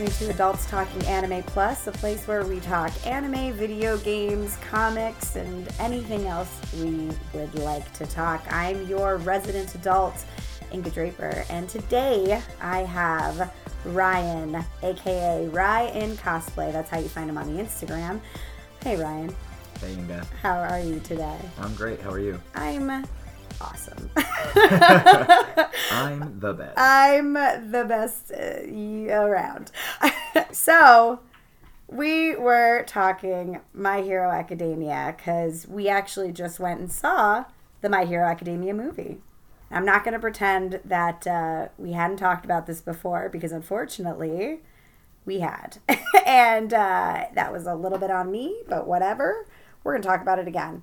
listening to Adults Talking Anime Plus, a place where we talk anime, video games, comics, and anything else we would like to talk. I'm your resident adult, Inga Draper, and today I have Ryan, aka Ryan Cosplay. That's how you find him on the Instagram. Hey, Ryan. Hey, Inga. How are you today? I'm great. How are you? I'm awesome. I'm the best. I'm the best around. so, we were talking My Hero Academia because we actually just went and saw the My Hero Academia movie. I'm not going to pretend that uh, we hadn't talked about this before because unfortunately we had. and uh, that was a little bit on me, but whatever. We're going to talk about it again.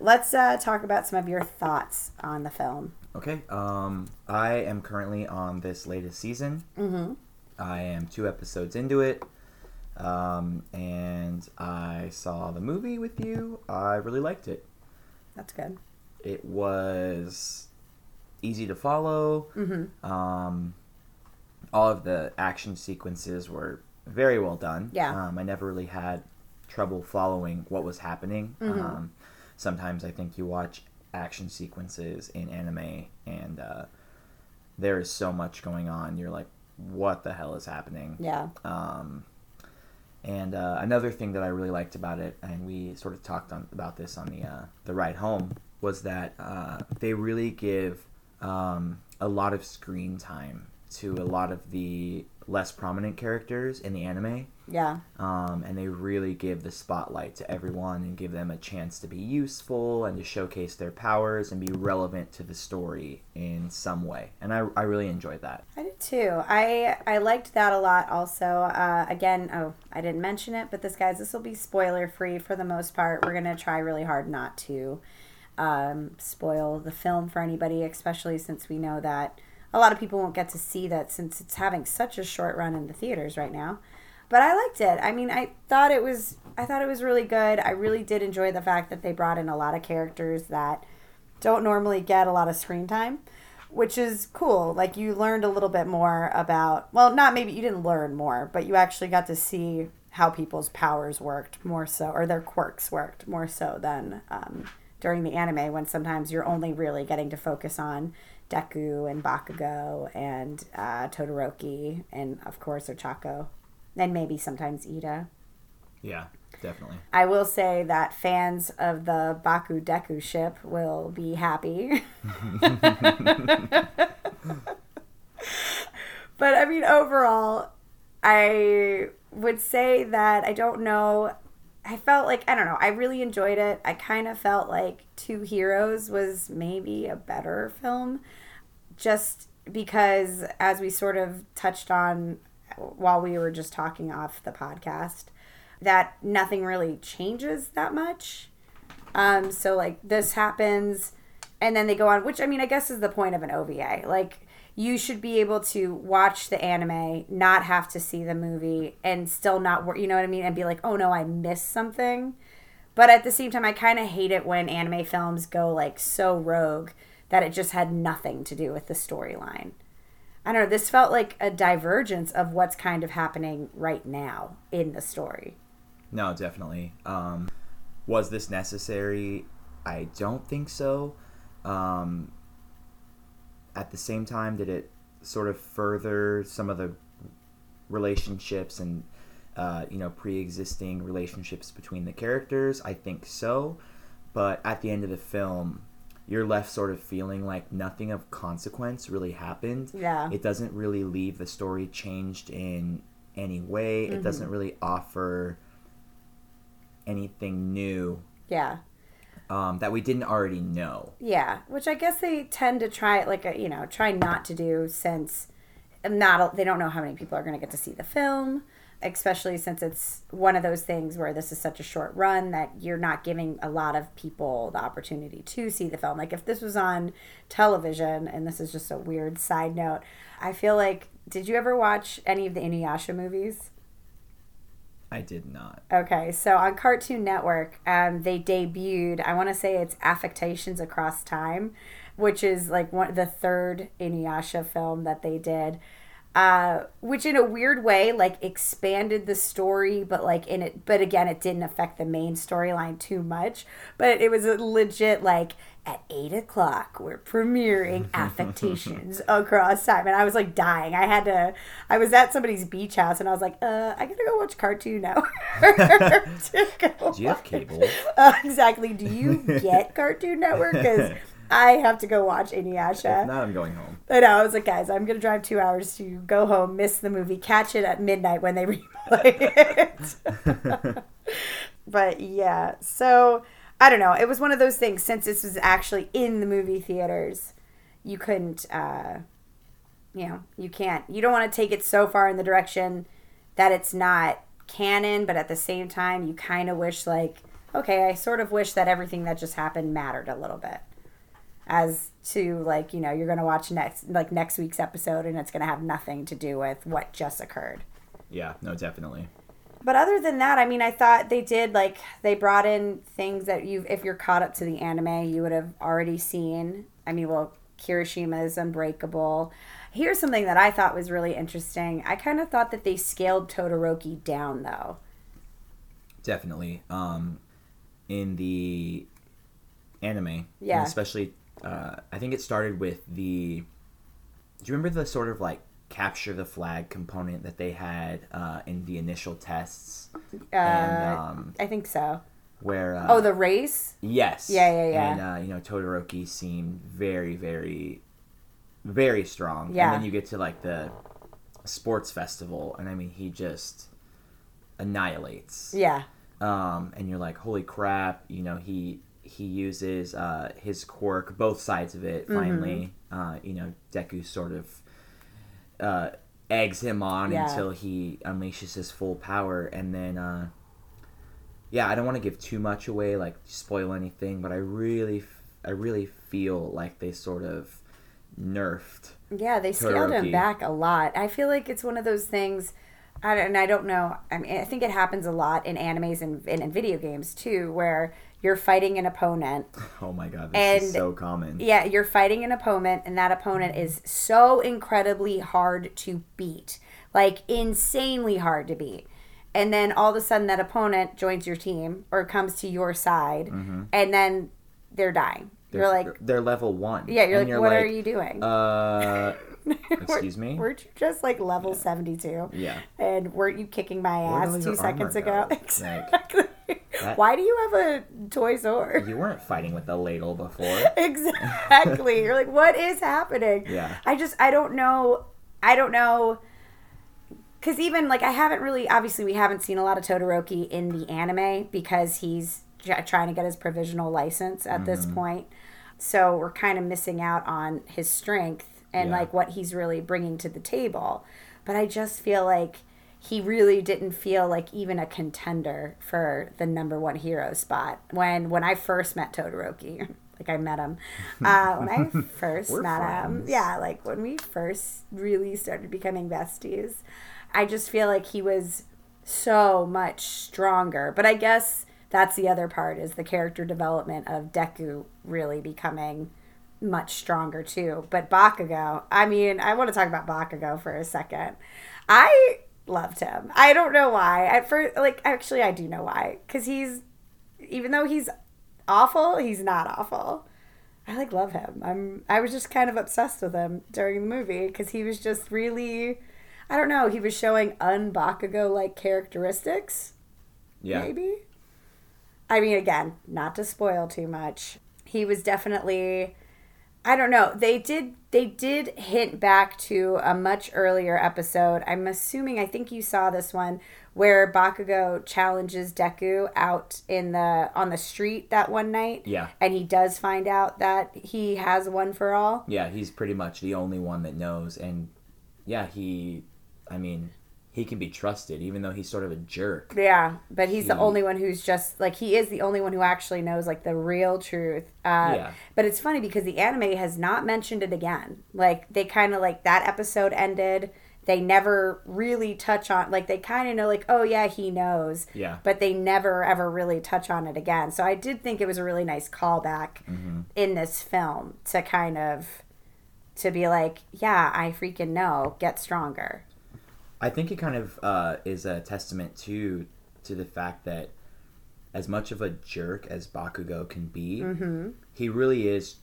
Let's uh, talk about some of your thoughts on the film. Okay. Um, I am currently on this latest season. Mm-hmm. I am two episodes into it. Um, and I saw the movie with you. I really liked it. That's good. It was easy to follow. Mm-hmm. Um, all of the action sequences were very well done. Yeah. Um, I never really had trouble following what was happening. Mhm. Um, sometimes I think you watch action sequences in anime and uh, there is so much going on. You're like, what the hell is happening? Yeah. Um, and uh, another thing that I really liked about it, and we sort of talked on, about this on the uh, the ride home, was that uh, they really give um, a lot of screen time to a lot of the less prominent characters in the anime, Yeah. um, and they really give the spotlight to everyone and give them a chance to be useful and to showcase their powers and be relevant to the story in some way. And I, I really enjoyed that. I did too. I I liked that a lot. Also, uh, again, oh, I didn't mention it, but this guys, this will be spoiler free for the most part. We're gonna try really hard not to um, spoil the film for anybody, especially since we know that a lot of people won't get to see that since it's having such a short run in the theaters right now. But I liked it. I mean, I thought it was I thought it was really good. I really did enjoy the fact that they brought in a lot of characters that don't normally get a lot of screen time which is cool. Like you learned a little bit more about, well, not maybe you didn't learn more, but you actually got to see how people's powers worked more so, or their quirks worked more so than um, during the anime when sometimes you're only really getting to focus on Deku and Bakugo and uh, Todoroki and of course Ochako and maybe sometimes Iida. Yeah, definitely. I will say that fans of the Baku Deku ship will be happy. but I mean, overall, I would say that I don't know. I felt like, I don't know, I really enjoyed it. I kind of felt like Two Heroes was maybe a better film just because, as we sort of touched on while we were just talking off the podcast, that nothing really changes that much. Um, so like this happens, and then they go on, which I mean, I guess is the point of an OVA. Like you should be able to watch the anime, not have to see the movie, and still not, wor- you know what I mean, and be like, oh no, I missed something. But at the same time, I kind of hate it when anime films go like so rogue that it just had nothing to do with the storyline. I don't know. This felt like a divergence of what's kind of happening right now in the story. No, definitely. Um, was this necessary? I don't think so. Um, at the same time, did it sort of further some of the relationships and uh, you know pre-existing relationships between the characters? I think so. But at the end of the film, you're left sort of feeling like nothing of consequence really happened. Yeah. It doesn't really leave the story changed in any way. It doesn't really offer anything new Yeah. Um, that we didn't already know. Yeah, which I guess they tend to try like a, you know try not to do since not they don't know how many people are going to get to see the film, especially since it's one of those things where this is such a short run that you're not giving a lot of people the opportunity to see the film. Like if this was on television, and this is just a weird side note, I feel like did you ever watch any of the Inuyasha movies? I did not. Okay, so on Cartoon Network, um, they debuted. I want to say it's Affectations Across Time, which is like one the third Inuyasha film that they did. Uh, which in a weird way like expanded the story, but like in it, but again, it didn't affect the main storyline too much. But it was a legit like at eight o'clock we're premiering affectations across time, and I was like dying. I had to. I was at somebody's beach house, and I was like, uh, I gotta go watch Cartoon go Do you have cable? Uh, exactly. Do you get Cartoon Network? Because I have to go watch Inuyasha. If not, I'm going home. I know. I was like, guys, I'm gonna drive two hours to go home, miss the movie, catch it at midnight when they replay it. but yeah, so I don't know. It was one of those things. Since this was actually in the movie theaters, you couldn't. Uh, you know, you can't. You don't want to take it so far in the direction that it's not canon, but at the same time, you kind of wish like, okay, I sort of wish that everything that just happened mattered a little bit as to like you know you're gonna watch next like next week's episode and it's gonna have nothing to do with what just occurred Yeah, no, definitely. but other than that i mean i thought they did like they brought in things that you if you're caught up to the anime you would have already seen i mean well kirishima is unbreakable here's something that i thought was really interesting i kind of thought that they scaled todoroki down though Definitely. Um, in the anime, and Yeah. especially, uh, I think it started with the. Do you remember the sort of like capture the flag component that they had uh, in the initial tests? uh, and um, i think so where uh, oh the race yes, Yeah, yeah, yeah. and uh, you know Todoroki seemed very, very, very strong. Yeah. and then you get to like the sports festival, and I mean he just annihilates. yeah um, and you're like, holy crap! You know, he he uses uh, his quirk, both sides of it. Mm-hmm. Finally, uh, you know, Deku sort of uh, eggs him on Yeah. until he unleashes his full power, and then, uh, yeah, I don't want to give too much away, like spoil anything, but I really, f- I really feel like they sort of nerfed. Yeah, they scaled him back a lot. I feel like it's one of those things, I don't, and I don't know. I mean, I think it happens a lot in animes and, and in video games too, where you're fighting an opponent. Oh my god, this is so common. Yeah, you're fighting an opponent, and that opponent is so incredibly hard to beat, like insanely hard to beat. And then all of a sudden, that opponent joins your team or comes to your side, and then they're dying. They're, you're like, they're level one. yeah, you're And like, what are you doing? Uh, excuse me. Weren't you just like level 72? Yeah. And weren't you kicking my ass two seconds ago? go? Exactly. That- Why do you have a toy sword? You weren't fighting with a ladle before. exactly. You're like, what is happening? Yeah. I just, I don't know. I don't know. Because even like, I haven't really, obviously, we haven't seen a lot of Todoroki in the anime because he's tr- trying to get his provisional license at Mm-hmm. this point. So we're kind of missing out on his strength and Yeah. like what he's really bringing to the table. But I just feel like he really didn't feel like even a contender for the number one hero spot when when I first met Todoroki. Like I met him uh, when I first met him. Yeah, like when we first really started becoming besties. I just feel like he was so much stronger. But I guess that's the other part is the character development of Deku really becoming much stronger too. But Bakugo, I mean, I want to talk about Bakugo for a second. I loved him. I don't know why. At first, like, actually, I do know why. Because he's, even though he's awful, he's not awful. I like love him. I'm. I was just kind of obsessed with him during the movie because he was just really, I don't know. He was showing un-Bakugo like characteristics Yeah. maybe. I mean, again, not to spoil too much. He was definitely, I don't know. They did they did hint back to a much earlier episode. I'm assuming I think you saw this one where Bakugo challenges Deku out in the on the street that one night. Yeah. and he does find out that he has one for all. Yeah, he's pretty much the only one that knows, and yeah, he, I mean, he can be trusted, even though he's sort of a jerk. Yeah, but he's the only one who's just like he is the only one who actually knows like the real truth. Uh, Yeah. But it's funny because the anime has not mentioned it again. Like they kind of like that episode ended. They never really touch on like they kind of know like oh yeah he knows. Yeah. But they never ever really touch on it again. So I did think it was a really nice callback Mm-hmm. in this film to kind of to be like, yeah, I freaking know, get stronger. I think it kind of uh, is a testament to to the fact that as much of a jerk as Bakugo can be, Mm-hmm. he really is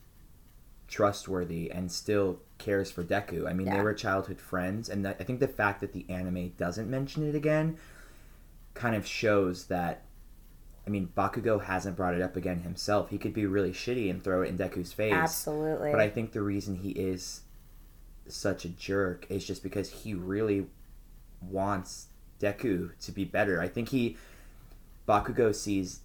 trustworthy and still cares for Deku. I mean, they were childhood friends, and that, I think the fact that the anime doesn't mention it again kind of shows that. I mean, Bakugo hasn't brought it up again himself. He could be really shitty and throw it in Deku's face. Absolutely. But I think the reason he is such a jerk is just because he really wants Deku to be better. I think he Bakugo sees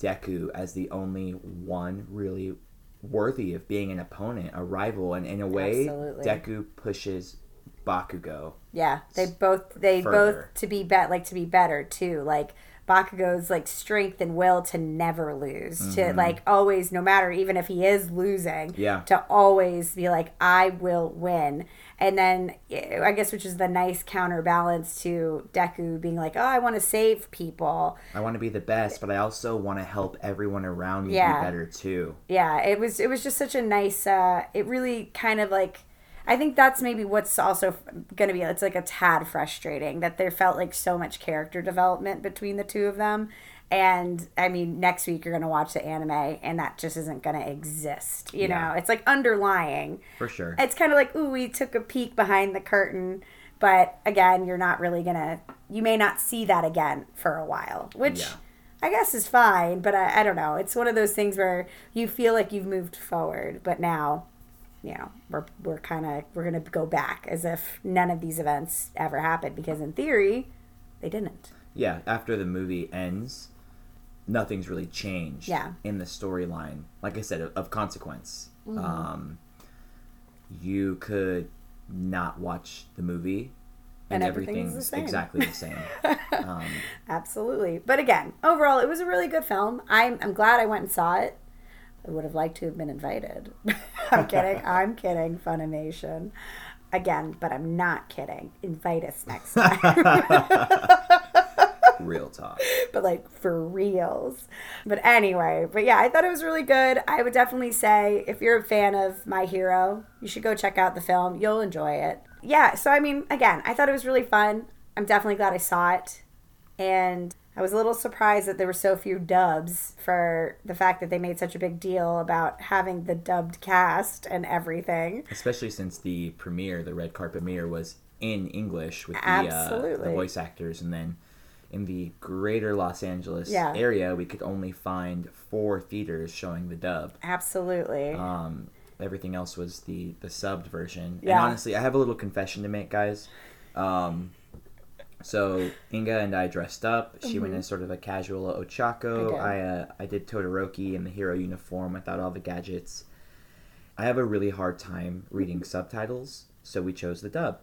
Deku as the only one really worthy of being an opponent, a rival, and in a way, Absolutely. Deku pushes Bakugo. Yeah, they both they Further. both to be bet like to be better too. Like Bakugo's like strength and will to never lose, to like always, no matter even if he is losing, Mm-hmm. Yeah. to always be like I will win. And then eh, I guess which is the nice counterbalance to Deku being like, oh, I want to save people. I want to be the best, but I also want to help everyone around me Yeah. be better too. yeah it was it was just such a nice uh it really kind of like i think that's maybe what's also gonna be it's like a tad frustrating that there felt like so much character development between the two of them and i mean next week you're gonna watch the anime and that just isn't gonna exist you Yeah. know it's like underlying For sure. it's kind of like ooh we took a peek behind the curtain but again you're not really gonna you may not see that again for a while which Yeah. i guess is fine but I, I don't know it's one of those things where you feel like you've moved forward but now you know we're, we're kind of we're gonna go back as if none of these events ever happened because in theory they didn't yeah, after the movie ends, nothing's really changed Yeah. in the storyline. Like I said, of, of consequence. Mm-hmm. Um, you could not watch the movie, and, And everything's everything's, the exactly the same. um, Absolutely. But again, overall, it was a really good film. I'm, I'm glad I went and saw it. I would have liked to have been invited. I'm kidding. I'm kidding. Funimation. Again, but I'm not kidding. Invite us next time. real talk. but like for reals. But anyway, but yeah, I thought it was really good. I would definitely say if you're a fan of My Hero, you should go check out the film. You'll enjoy it. Yeah, so I mean, again, I thought it was really fun. I'm definitely glad I saw it. And I was a little surprised that there were so few dubs for the fact that they made such a big deal about having the dubbed cast and everything. Especially since the premiere, the red carpet premiere, was in English with the, uh, the voice actors, and then in the greater Los Angeles Yeah. area, we could only find four theaters showing the dub. Absolutely. Um, everything else was the the subbed version. Yeah. And honestly, I have a little confession to make, guys. Um, so Inga and I dressed up. She went in sort of a casual Ochako. Mm-hmm. I I uh, I did Todoroki in the hero uniform. without all the gadgets. I have a really hard time reading subtitles, so we chose the dub.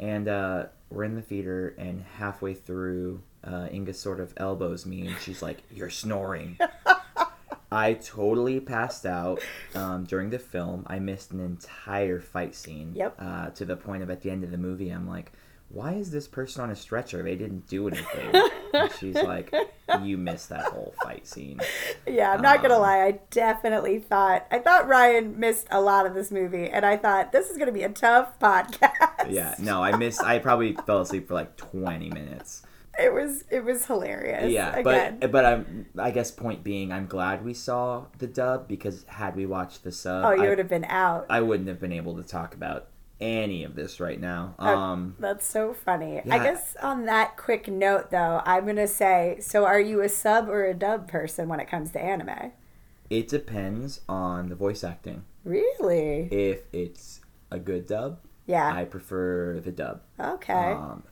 And uh, we're in the theater, and halfway through, uh, Inga sort of elbows me, and she's like, "You're snoring." I totally passed out um, during the film. I missed an entire fight scene. Yep. Uh, to the point of at the end of the movie, I'm like, "Why is this person on a stretcher? They didn't do anything." she's like, "You missed that whole fight scene." Yeah, I'm not gonna Um, lie. I definitely thought I thought Ryan missed a lot of this movie, and I thought this is gonna be a tough podcast. Yeah. No, I missed. I probably fell asleep for like 20 minutes. it was it was hilarious. Yeah, again. but but I'm I guess point being, I'm glad we saw the dub because had we watched the sub, oh, you I, would have been out. I wouldn't have been able to talk about any of this right now. Oh, Um, That's so funny. I guess on that quick note, though, I'm gonna say, so are you a sub or a dub person when it comes to anime? it depends on the voice acting. Really? If it's a good dub, Yeah. I prefer the dub. okay. Um,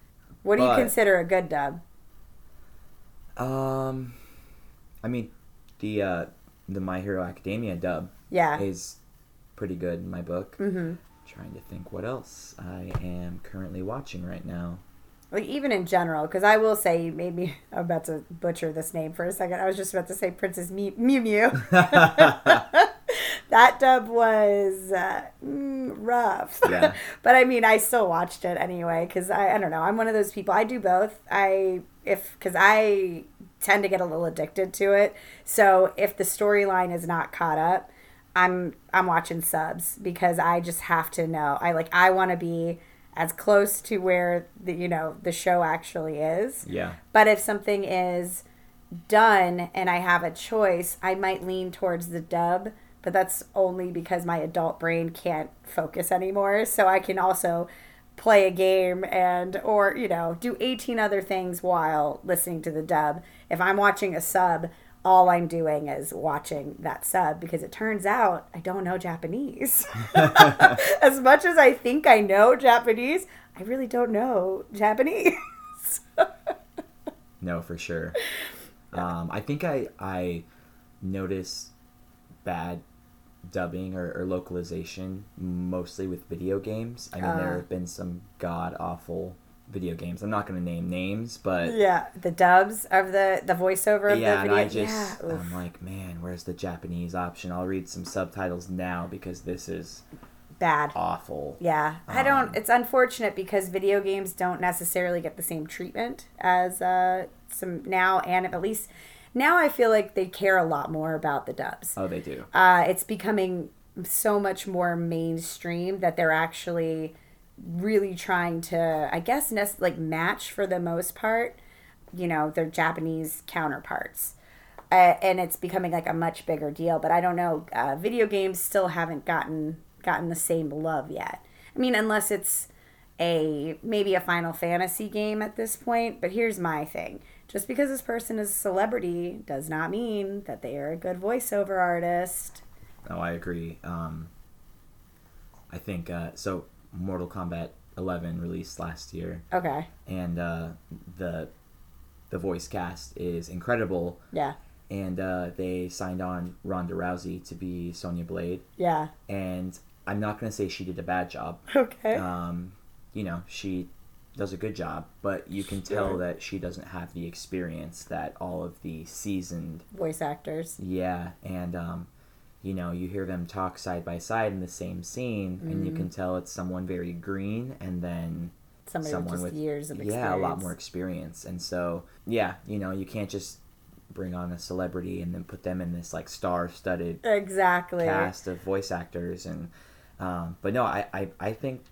what do you consider a good dub? um, I mean, the uh, the My Hero Academia dub Yeah. is pretty good in my book. Mm-hmm. Trying to think what else I am currently watching right now. Like even in general, because I will say, maybe. I'm about to butcher this name for a second. I was just about to say Princess Mew Mew. Mew. that dub was uh, mm, rough. Yeah. but I mean, I still watched it anyway because I, I don't know. I'm one of those people. I do both. I if because I tend to get a little addicted to it. So if the storyline is not caught up, I'm I'm watching subs because I just have to know. I like I want to be as close to where the you know the show actually is. Yeah. But if something is done and I have a choice, I might lean towards the dub, but that's only because my adult brain can't focus anymore. So I can also play a game and or you know do 18 other things while listening to the dub if i'm watching a sub all i'm doing is watching that sub because it turns out i don't know japanese as much as i think i know japanese i really don't know japanese No, for sure. Um, I think I I notice bad dubbing or, or localization mostly with video games. I mean, there Uh. have been some god awful video games. I'm not going to name names, but yeah the dubs of the the voiceover of yeah, the and I just yeah. I'm like, man, where's the Japanese option? I'll read some subtitles now because this is bad awful. Yeah, I Um, don't. It's unfortunate because video games don't necessarily get the same treatment as uh, some now, and at least now I feel like they care a lot more about the dubs. Oh, they do. Uh, it's becoming so much more mainstream that they're actually really trying to, I guess, nest, like match for the most part, you know, their Japanese counterparts. Uh, and it's becoming like a much bigger deal. But I don't know. Uh, video games still haven't gotten gotten the same love yet. I mean, unless it's a maybe a Final Fantasy game at this point. But here's my thing: just because this person is a celebrity does not mean that they are a good voiceover artist. Oh, I agree. Um, I think uh, so. Mortal Kombat 11 released last year, Okay. and uh, the the voice cast is incredible. Yeah. And uh, they signed on Ronda Rousey to be Sonya Blade, Yeah. and I'm not gonna say she did a bad job. Okay. Um, you know, she does a good job, but you can tell Sure. that she doesn't have the experience that all of the seasoned Voice actors. yeah, and um, you know, you hear them talk side by side in the same scene, and you can tell it's someone very green, and then Somebody someone with just with years of experience. yeah, a lot more experience. And so, yeah, you know, you can't just bring on a celebrity and then put them in this like star-studded Exactly. cast of voice actors, and um, but no, I, I I think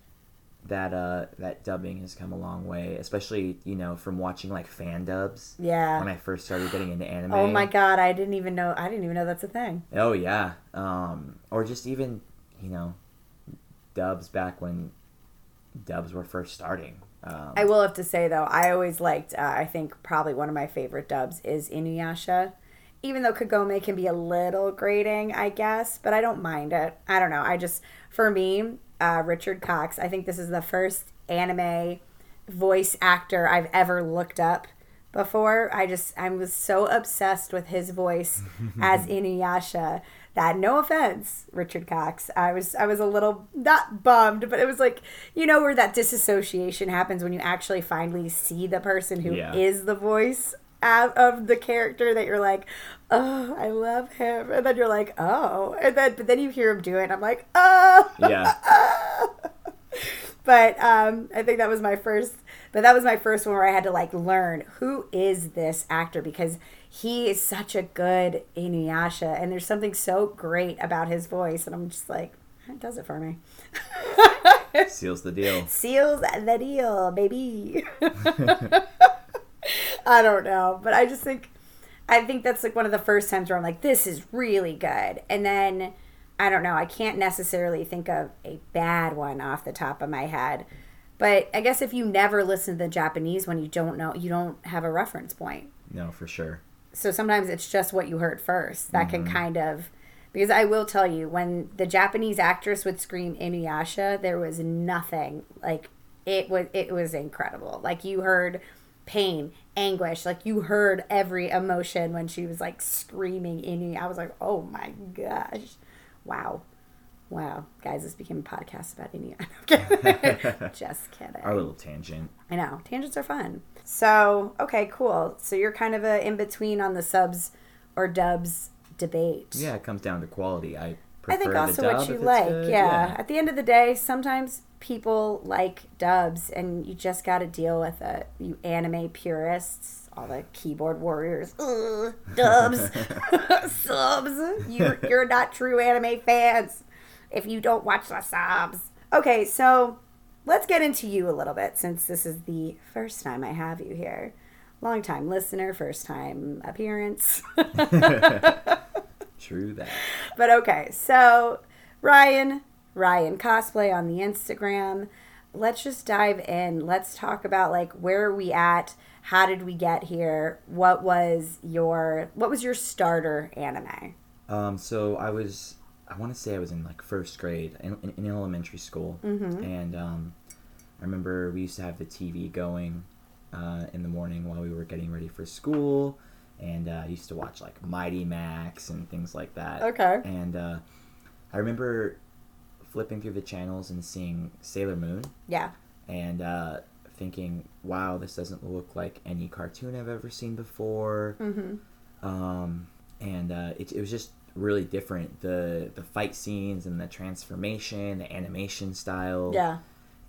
that uh that dubbing has come a long way, especially you know from watching like fan dubs Yeah. when I first started getting into anime. Oh my god, I didn't even know. I didn't even know that's a thing. Oh yeah, um, or just even you know, dubs back when dubs were first starting. Um, I will have to say though, I always liked. Uh, I think probably one of my favorite dubs is Inuyasha. Even though Kagome can be a little grating, I guess, but I don't mind it. I don't know. I just, for me, uh, Richard Cox. I think this is the first anime voice actor I've ever looked up before. I just, I was so obsessed with his voice as Inuyasha that no offense richard cox i was i was a little not bummed but it was like you know where that disassociation happens when you actually finally see the person who is Yeah. the voice of, of the character that you're like oh i love him and then you're like oh and then but then you hear him do it and i'm like oh yeah, but um, I think that was my first. But that was my first one where I had to like learn who is this actor because he is such a good Inuyasha, and there's something so great about his voice, and I'm just like, it does it for me. seals the deal. Seals the deal, baby. I don't know, but I just think I think that's like one of the first times where I'm like, this is really good, and then. I don't know. I can't necessarily think of a bad one off the top of my head. But I guess if you never listen to the Japanese one, you don't know, you don't have a reference point. No, for sure. So sometimes it's just what you heard first that can mm-hmm. kind of. Because I will tell you, when the Japanese actress would scream Inuyasha, there was nothing like it was. It was incredible. Like you heard pain, anguish. Like you heard every emotion when she was like screaming Inu. I was like, oh my gosh, wow, wow, guys, this became a podcast about Inuyasha. Just kidding. Our little tangent. I know tangents are fun. So okay, cool. So you're kind of a in between on the subs or dubs debate. Yeah, it comes down to quality. I I think also what you like. good. Yeah. At the end of the day, sometimes people like dubs, and you just got to deal with it. You anime purists. all the keyboard warriors. Ugh, dubs, subs. You, you're not true anime fans if you don't watch the subs. Okay, so let's get into you a little bit since this is the first time I have you here. Long time listener, first time appearance. True that. But okay, so Ryan, Ryan cosplay on the Instagram. Let's just dive in. Let's talk about like where are we at? How did we get here? What was your what was your starter anime? Um, so I was, I want to say I was in like first grade in, in, in elementary school, Mm-hmm. and um, I remember we used to have the TV going uh, in the morning while we were getting ready for school, and uh, I used to watch like Mighty Max and things like that. Okay. And uh, I remember flipping through the channels and seeing Sailor Moon, Yeah. and uh, thinking, "Wow, this doesn't look like any cartoon I've ever seen before." Mm-hmm. um, and uh, it, it was just really different the the fight scenes and the transformation the animation style Yeah.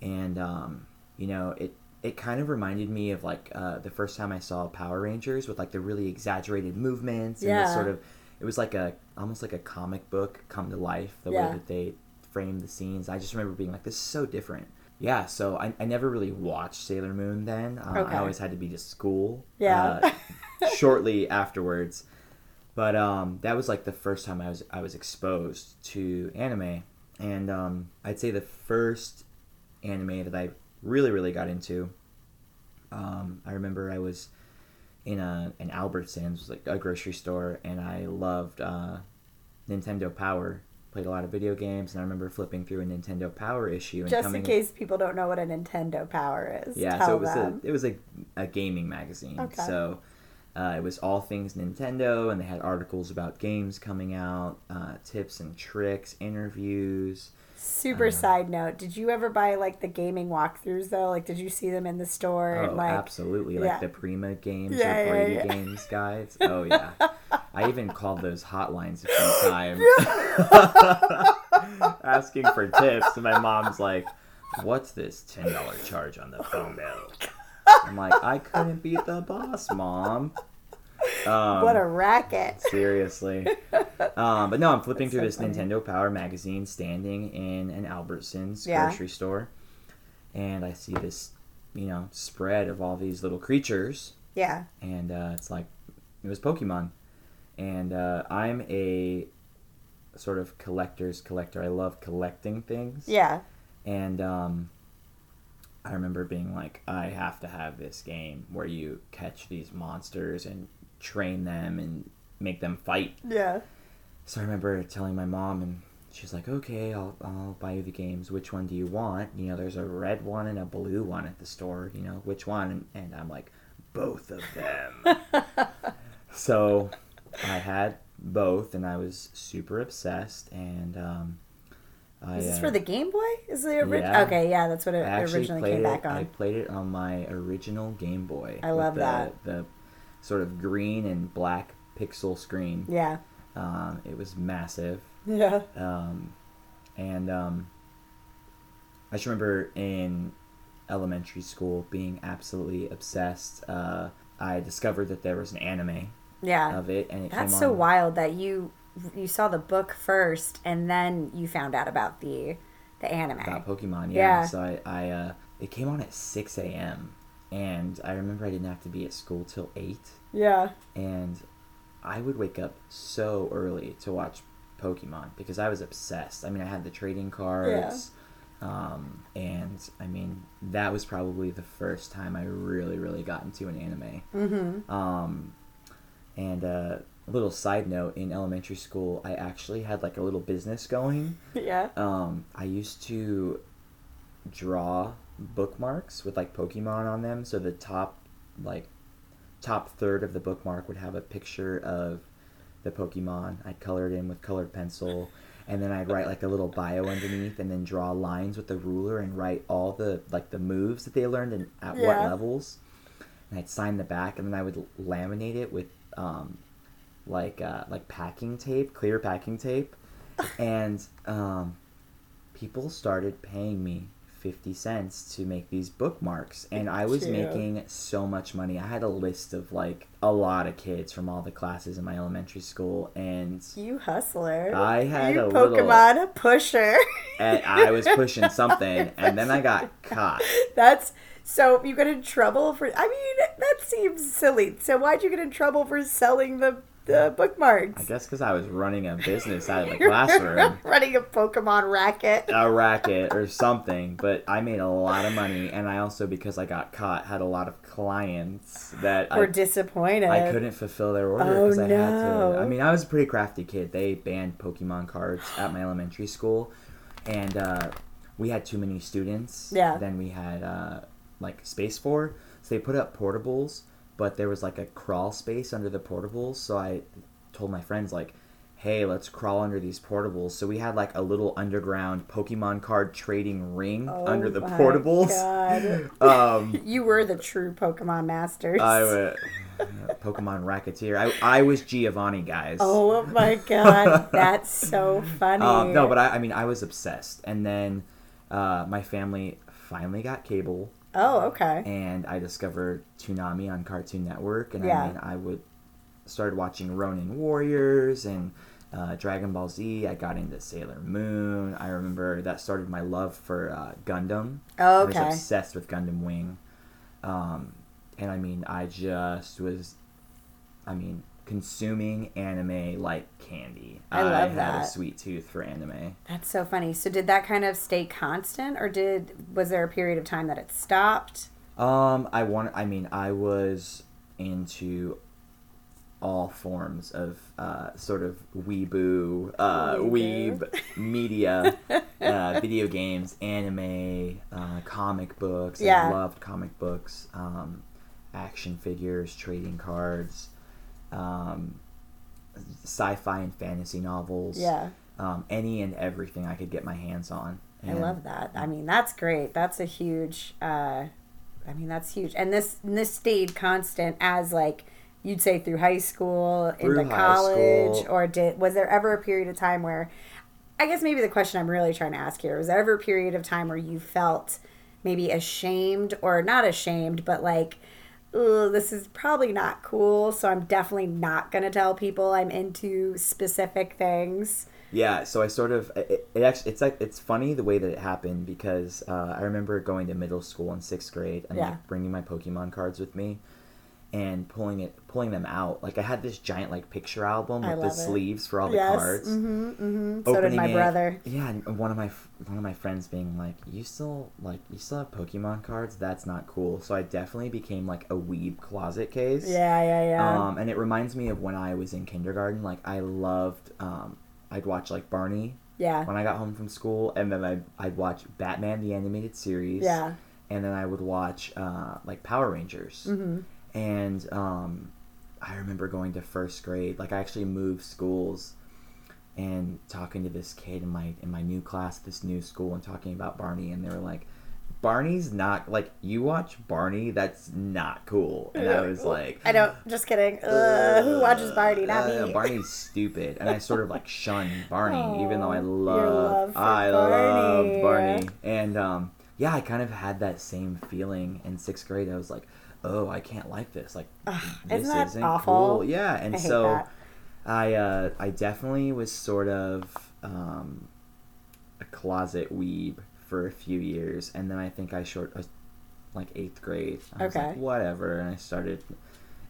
and um, you know it it kind of reminded me of like uh, the first time I saw Power Rangers with like the really exaggerated movements and Yeah. the sort of it was like a almost like a comic book come to life the Yeah. way that they framed the scenes I just remember being like this is so different yeah so I, I never really watched Sailor Moon then uh, Okay. I always had to be to school Yeah. uh, shortly afterwards. But um, that was like the first time I was I was exposed to anime, and um, I'd say the first anime that I really really got into. Um, I remember I was in a an Albertsons, like a grocery store, and I loved uh, Nintendo Power. Played a lot of video games, and I remember flipping through a Nintendo Power issue and Just coming in case people don't know what a Nintendo Power is. yeah, so it was them. a it was a, a gaming magazine. Okay. So uh, it was all things Nintendo, and they had articles about games coming out, uh, tips and tricks, interviews. Super side note. Did you ever buy like the gaming walkthroughs though? Like did you see them in the store Oh, and like absolutely! Like yeah. the Prima games Yeah, or Brady yeah. games guides. Oh yeah, I even called those hotlines a few times, asking for tips, and my mom's like, "What's this ten dollar charge on the phone bill?" Oh I'm like, "I couldn't beat the boss, mom." Um, what a racket. Seriously. um, but no, I'm flipping That's through so this funny. Nintendo Power magazine standing in an Albertsons Yeah. grocery store. And I see this, you know, spread of all these little creatures. Yeah. And uh, it's like, it was Pokemon. And uh, I'm a sort of collector's collector. I love collecting things. Yeah. And um, I remember being like, I have to have this game where you catch these monsters and train them and make them fight. Yeah. So I remember telling my mom, and she's like, "Okay, I'll I'll buy you the games. Which one do you want? You know, there's a red one and a blue one at the store. You know, which one?" And, and I'm like, "Both of them." so I had both, and I was super obsessed. And um, I, Is this uh, for the Game Boy? Is the original? Yeah. Okay, yeah, that's what it originally played came it. back I played it on my original Game Boy. I love the, that. The sort of green and black pixel screen. Yeah. Um, it was massive. Yeah. Um, and um, I just remember in elementary school being absolutely obsessed. Uh, I discovered that there was an anime Yeah. of it, and it That's so wild that you you saw the book first and then you found out about the the anime. about Pokemon. Yeah. Yeah. So I, I uh, it came on at six a.m. and I remember I didn't have to be at school till eight, Yeah. and I would wake up so early to watch Pokemon because I was obsessed. I mean, I had the trading cards. Um, and I mean, that was probably the first time I really, really got into an anime. Mm-hmm. Um, and uh, a little side note in elementary school, I actually had like a little business going. Yeah. Um, I used to draw bookmarks with like Pokemon on them. So the top, like, top third of the bookmark would have a picture of the Pokemon. I'd color it in with colored pencil. And then I'd write like a little bio underneath, and then draw lines with the ruler and write all the like the moves that they learned and at what levels. And I'd sign the back, and then I would laminate it with um, like uh, like packing tape, clear packing tape, and um, people started paying me 50 cents to make these bookmarks and i was Cute. making so much money i had a list of like a lot of kids from all the classes in my elementary school and You hustler. I had you a little- Pokemon pusher. and i was pushing something and then i got caught That's so you get in trouble for. I mean, that seems silly. So why'd you get in trouble for selling the the bookmarks? i guess because i was running a business out of the classroom running a Pokemon racket. a racket or something but i made a lot of money and i also because i got caught had a lot of clients that We're I, disappointed. I couldn't fulfill their order Oh, because I had to. I mean, I was a pretty crafty kid. They banned Pokemon cards at my elementary school, and uh, we had too many students. Yeah. Then we had uh, like space for, so they put up portables, but there was like a crawl space under the portables. So I told my friends like, "Hey, let's crawl under these portables." So we had like a little underground Pokemon card trading ring Oh under the my portables. God. Um, You were the true Pokemon masters. I would Pokemon Racketeer. I, I was Giovanni, guys. Oh my god, that's so funny. Um, no, but I, I mean, I was obsessed. And then uh, my family finally got cable, oh, okay. and I discovered Toonami on Cartoon Network. And Yeah. I mean, I would started watching Ronin Warriors and uh, Dragon Ball Z. I got into Sailor Moon. I remember that started my love for uh, Gundam. Oh, I was okay. obsessed with Gundam Wing. Um, and I mean, I just was, I mean, consuming anime like candy. I love had that. a sweet tooth for anime. That's so funny. So did that kind of stay constant, or did was there a period of time that it stopped? Um, I want. I mean, I was into all forms of uh, sort of weeboo, uh, weeb media, uh, video games, anime, uh, comic books. Yeah. I loved comic books, um, action figures, trading cards, um, sci-fi and fantasy novels. Yeah, Um, any and everything I could get my hands on. I love that. I mean, that's great. That's a huge. Uh, I mean, that's huge. And this this stayed constant as like you'd say through high school Through into college, school. or did was there ever a period of time where? I guess maybe the question I'm really trying to ask here was there ever a period of time where you felt maybe ashamed or not ashamed, but like, this is probably not cool. So I'm definitely not gonna tell people I'm into specific things. Yeah, so I sort of it, it actually it's like it's funny the way that it happened because uh, I remember going to middle school in sixth grade and Yeah. like bringing my Pokemon cards with me and pulling it pulling them out. Like I had this giant like picture album with the it. sleeves for all the yes. cards. Mm-hmm, mm-hmm. So did my it- brother. Yeah, and one of my one of my friends being like, "You still like you still have Pokemon cards? That's not cool." So I definitely became like a weeb closet case. Yeah, yeah, yeah. Um, and it reminds me of when I was in kindergarten. Like I loved, um, I'd watch like Barney yeah. when I got home from school, and then I'd, I'd watch Batman the animated series. Yeah. And then I would watch uh, like Power Rangers. Mm-hmm. And um, I remember going to first grade. Like I actually moved schools, and talking to this kid in my in my new class, this new school, and talking about Barney, and they were like. Barney's not like you watch Barney. That's not cool, and I was like, I don't. Just kidding. Uh, who watches Barney? Not uh, me. Barney's stupid, and I sort of like shun Barney, even though I love, love I Barney. love Barney, and um, yeah, I kind of had that same feeling in sixth grade. I was like, oh, I can't like this. Like, this isn't that isn't awful? cool. Yeah, and I so that. I, uh, I definitely was sort of um, a closet weeb for a few years, and then I think I short, uh, like eighth grade. I was Okay. like, whatever, and I started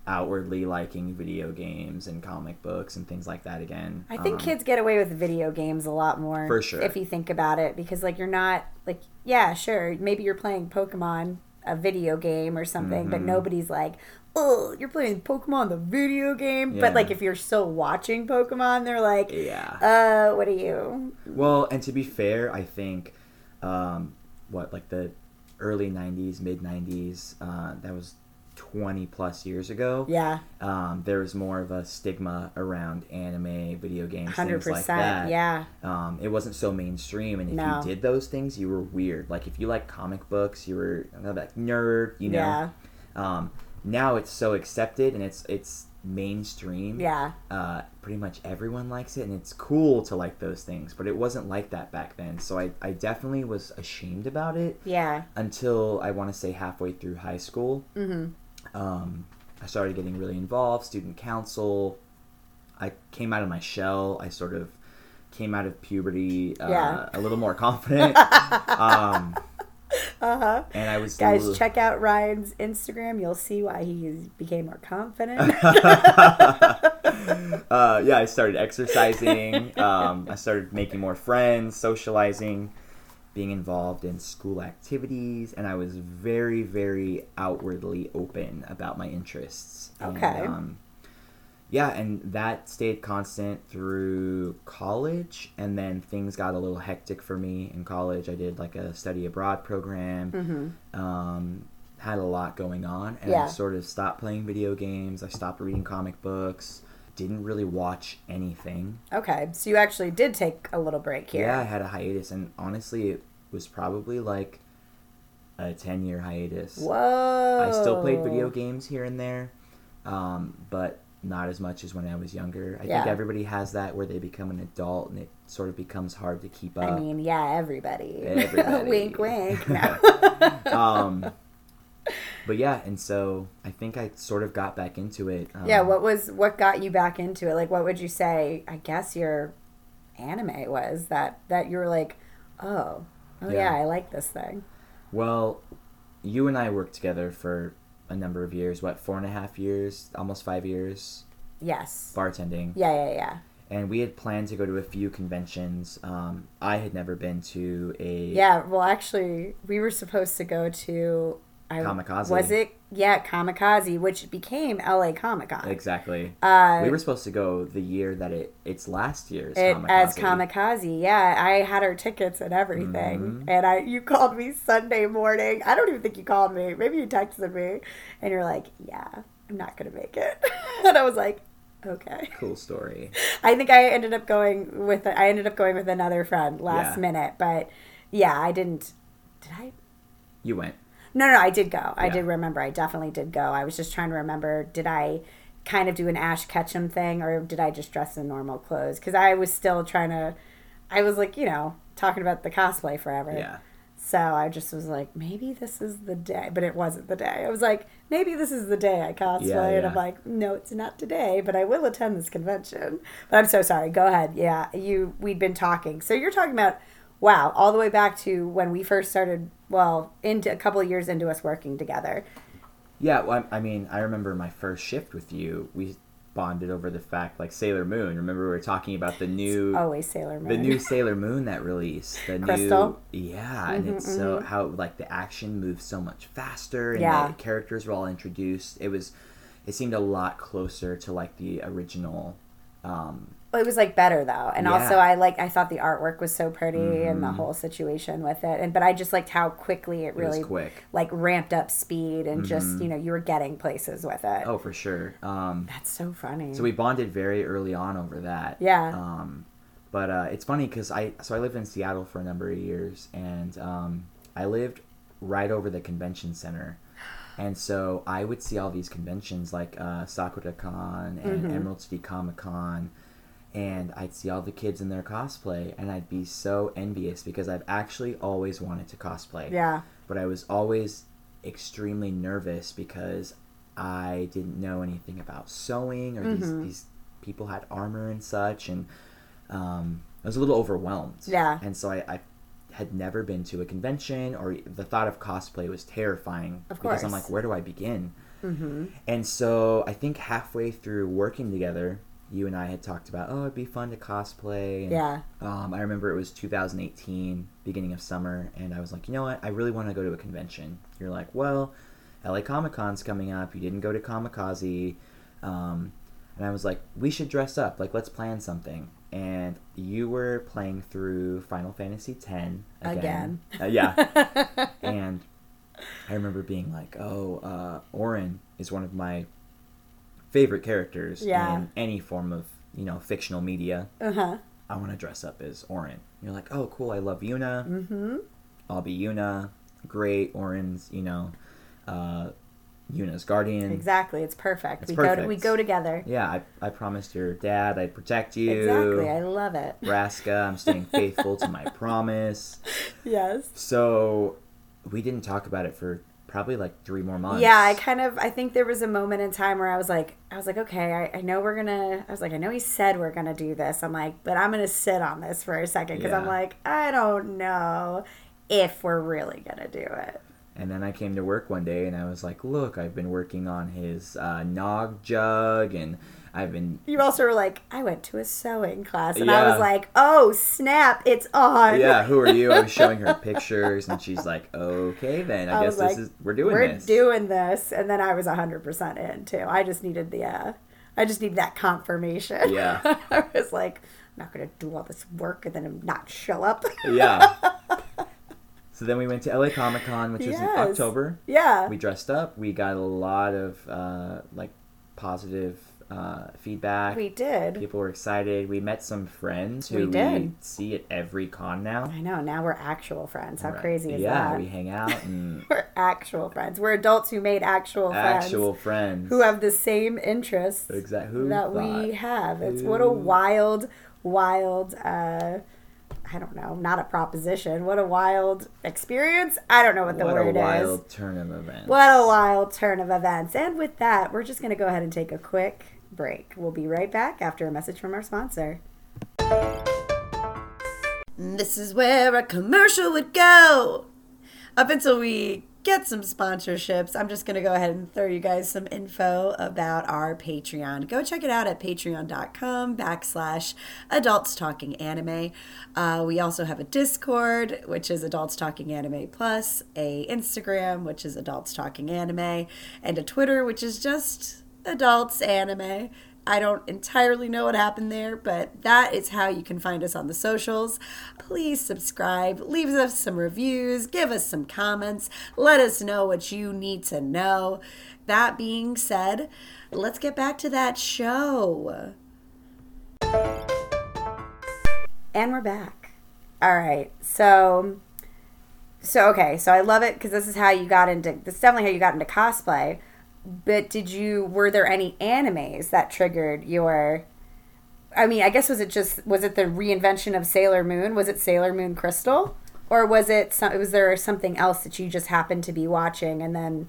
outwardly liking video games and comic books and things like that again. I think Um, kids get away with video games a lot more. For sure. If you think about it, because like you're not like yeah, sure, maybe you're playing Pokemon, a video game or something, but Mhm. nobody's like, oh, you're playing Pokemon the video game. Yeah. But like if you're still watching Pokemon, they're like, Yeah. uh, what are you? Well, and to be fair, I think um, what like the early '90s, mid '90s, uh, that was 20 plus years ago. Yeah, Um, there was more of a stigma around anime, video games, hundred things like that. Yeah, Um, it wasn't so mainstream, and if No. you did those things, you were weird. Like if you like comic books, you were like nerd, you know. yeah, Um, now it's so accepted, and it's it's mainstream. Yeah. Uh, pretty much everyone likes it, and it's cool to like those things. But it wasn't like that back then, so I, I definitely was ashamed about it Yeah. until I want to say halfway through high school. Mm-hmm. Um, I started getting really involved, student council. I came out of my shell. I sort of came out of puberty uh, Yeah. a little more confident. um, Uh-huh. and I was Guys, little- check out Ryan's Instagram. You'll see why he became more confident. uh, yeah, I started exercising. Um, I started making more friends, socializing, being involved in school activities, and I was very, very outwardly open about my interests. And, Okay. um, yeah, and that stayed constant through college, and then things got a little hectic for me in college. I did like a study abroad program. mm-hmm. Um, had a lot going on, and Yeah. I sort of stopped playing video games. I stopped reading comic books. Didn't really watch anything. Okay, so you actually did take a little break here. Yeah, I had a hiatus, and honestly, it was probably like a ten year hiatus. Whoa. I still played video games here and there, um, but not as much as when I was younger. I think everybody has that where they become an adult, and it sort of becomes hard to keep up. I mean, yeah, everybody. Everybody. wink, wink. No. um, but yeah, and so I think I sort of got back into it. Um, yeah, what was what got you back into it? Like, what would you say? I guess your anime was that that you were like, oh, oh yeah, Yeah. I like this thing. Well, you and I worked together for a number of years. What, four and a half years, almost five years, Yes. bartending. Yeah, yeah, yeah. And we had planned to go to a few conventions. Um, I had never been to a Yeah. Well, actually, we were supposed to go to. I, Comikaze. Was it? Yeah, Comikaze, which became LA Comic Con. Exactly. Uh, we were supposed to go the year that it it's last year's it Comikaze. as comikaze yeah i had our tickets and everything Mhm. and i you called me sunday morning i don't even think you called me maybe you texted me and you're like yeah i'm not gonna make it and i was like okay Cool story. i think i ended up going with i ended up going with another friend last Yeah. minute but yeah i didn't did i You went. No, no, I did go. I Yeah. did remember. I definitely did go. I was just trying to remember. Did I kind of do an Ash Ketchum thing, or did I just dress in normal clothes? Because I was still trying to. I was like, you know, talking about the cosplay forever. Yeah. So I just was like, maybe this is the day, but it wasn't the day. I was like, maybe this is the day I cosplay, Yeah, and I'm like, no, it's not today, but I will attend this convention. But I'm so sorry. Go ahead. Yeah, you. We'd been talking. So you're talking about, wow, all the way back to when we first started. Well, into a couple of years into us working together. Yeah, well, I I mean, I remember my first shift with you. We bonded over the fact, like Sailor Moon. Remember, we were talking about the new, Always Sailor Moon. the new Sailor Moon that released. The Crystal? new, yeah, and Mhm, it's so how like the action moves so much faster, and Yeah. the characters were all introduced. It was, it seemed a lot closer to like the original. Um, It was like better though, and Yeah. also I like I thought the artwork was so pretty and the Mhm. whole situation with it, and but I just liked how quickly it it really quick. like ramped up speed and just Mhm. you know you were getting places with it. Oh, for sure. Um, That's so funny. So we bonded very early on over that. Yeah. Um, but uh, it's funny because I so I lived in Seattle for a number of years, and um, I lived right over the convention center, and so I would see all these conventions like uh, Sakura Con and Mhm. Emerald City Comic Con. And I'd see all the kids in their cosplay, and I'd be so envious because I've actually always wanted to cosplay yeah, but I was always extremely nervous because I didn't know anything about sewing or Mhm. these these people had armor and such, and um, I was a little overwhelmed. Yeah. and so I, I had never been to a convention, or the thought of cosplay was terrifying Of course. because I'm like, where do I begin? hmm And so I think halfway through working together, you and I had talked about, oh, it'd be fun to cosplay. And yeah, um, I remember it was 2018, beginning of summer, and I was like, you know what? I really want to go to a convention. You're like, well, LA Comic Con's coming up. You didn't go to Comikaze. Um, and I was like, we should dress up. Like, let's plan something. And you were playing through Final Fantasy X again. Uh, yeah. and I remember being like, oh, uh, Auron is one of my favorite characters Yeah. in any form of, you know, fictional media. uh huh, I want to dress up as Auron. You're like, oh, cool. I love Yuna. hmm I'll be Yuna. Great. Auron's, you know, uh, Yuna's guardian. Exactly. It's perfect. It's we go to, perfect. we go together. Yeah, I, I promised your dad I'd protect you. Exactly. I love it. Braska, I'm staying faithful to my promise. Yes. So we didn't talk about it for probably like three more months. Yeah, I kind of I think there was a moment in time where I was like I was like, okay, I, I know we're gonna I was like, I know he said we're gonna do this. I'm like, but I'm gonna sit on this for a second because I'm like, I don't know if we're really gonna do it. And then I came to work one day and I was like, look, I've been working on his uh, nog jug and I've been You also were like, I went to a sewing class and I was like, oh snap, it's on. yeah, who are you? I was showing her pictures, and she's like, "Okay, then I, I guess was this like, is we're doing we're this." doing this, and then I was hundred percent in too. I just needed the, uh, I just needed that confirmation. Yeah. I was like, I'm not gonna do all this work and then not show up. yeah. So then we went to LA Comic Con, which was in October. yeah, We dressed up. We got a lot of uh, like positive uh, feedback. we did. People were excited. We met some friends who We we, see at every con now. I know. Now we're actual friends. How Right. crazy is yeah, that? Yeah, we hang out and We're actual friends. We're adults who made actual friends actual friends who have the same interests exactly that we have. It's what a wild, wild. uh I don't know, not a proposition. What a wild experience. I don't know what the what word a is. wild turn of events. What a wild turn of events. And with that, we're just going to go ahead and take a quick break. We'll be right back after a message from our sponsor. This is where a commercial would go. Up until we get some sponsorships, I'm just going to go ahead and throw you guys some info about our Patreon. Go check it out at patreon.com backslash adults talking anime. Uh, we also have a Discord, which is adults talking anime plus, a Instagram, which is adults talking anime, and a Twitter, which is just adults anime. I don't entirely know what happened there, but that is how you can find us on the socials. Please subscribe, leave us some reviews, give us some comments, let us know what you need to know. That being said, let's get back to that show. And we're back. All right. So so okay, so I love it because this is how you got into this is definitely how you got into cosplay. But did you were there any animes that triggered your I mean, I guess was it just was it the reinvention of Sailor Moon? Was it Sailor Moon Crystal? Or was it some was there something else that you just happened to be watching and then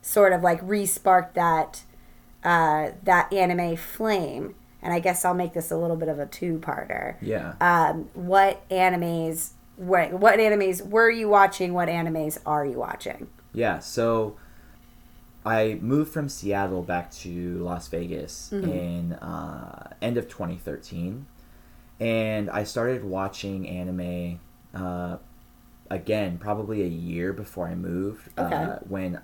sort of like re-sparked that uh, that anime flame? And I guess I'll make this a little bit of a two-parter yeah. um, what animes what, what animes were you watching what animes are you watching Yeah, so I moved from Seattle back to Las Vegas Mm-hmm. in uh, end of 2013, and I started watching anime uh, again probably a year before I moved. Okay. Uh, when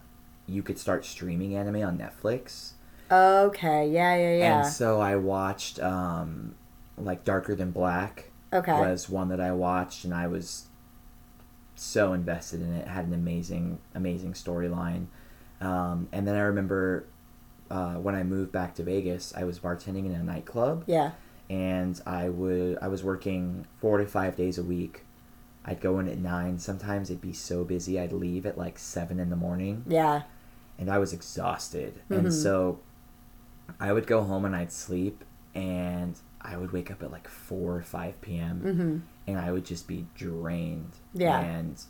you could start streaming anime on Netflix, okay yeah yeah yeah and so I watched um, like Darker Than Black okay was one that I watched, and I was so invested in it. it had an amazing, amazing storyline. Um, and then I remember uh, when I moved back to Vegas, I was bartending in a nightclub, yeah and I would I was working four to five days a week. I'd go in at nine. Sometimes it'd be so busy, I'd leave at like seven in the morning, yeah and I was exhausted. Mhm. And so I would go home and I'd sleep, and I would wake up at like four or five p.m mm-hmm. and I would just be drained. Yeah. And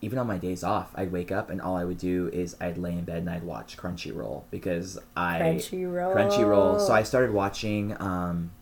even on my days off, I'd wake up and all I would do is I'd lay in bed and I'd watch Crunchyroll because I Crunchyroll Crunchyroll. So I started watching um,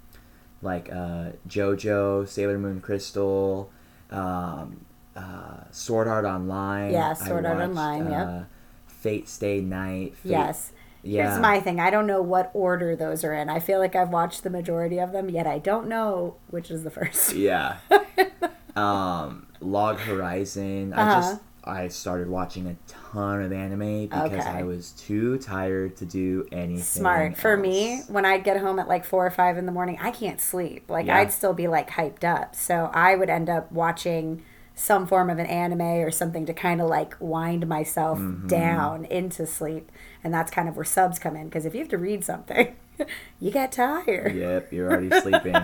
like uh, JoJo, Sailor Moon Crystal, um, uh, Sword Art Online. Yeah, Sword Art watched, Online, yep. uh, Fate Stay Night. Fate, yes Yeah. here's my thing i don't know what order those are in i feel like i've watched the majority of them yet i don't know which is the first Yeah. um, Log Horizon. I Uh-huh. just I started watching a ton of anime because Okay. I was too tired to do anything. smart for me when i'd get home at like four or five in the morning i can't sleep like Yeah. i'd still be like hyped up so i would end up watching some form of an anime or something to kind of like wind myself Mm-hmm. down into sleep and that's kind of where subs come in because if you have to read something you get tired Yep, you're already sleeping.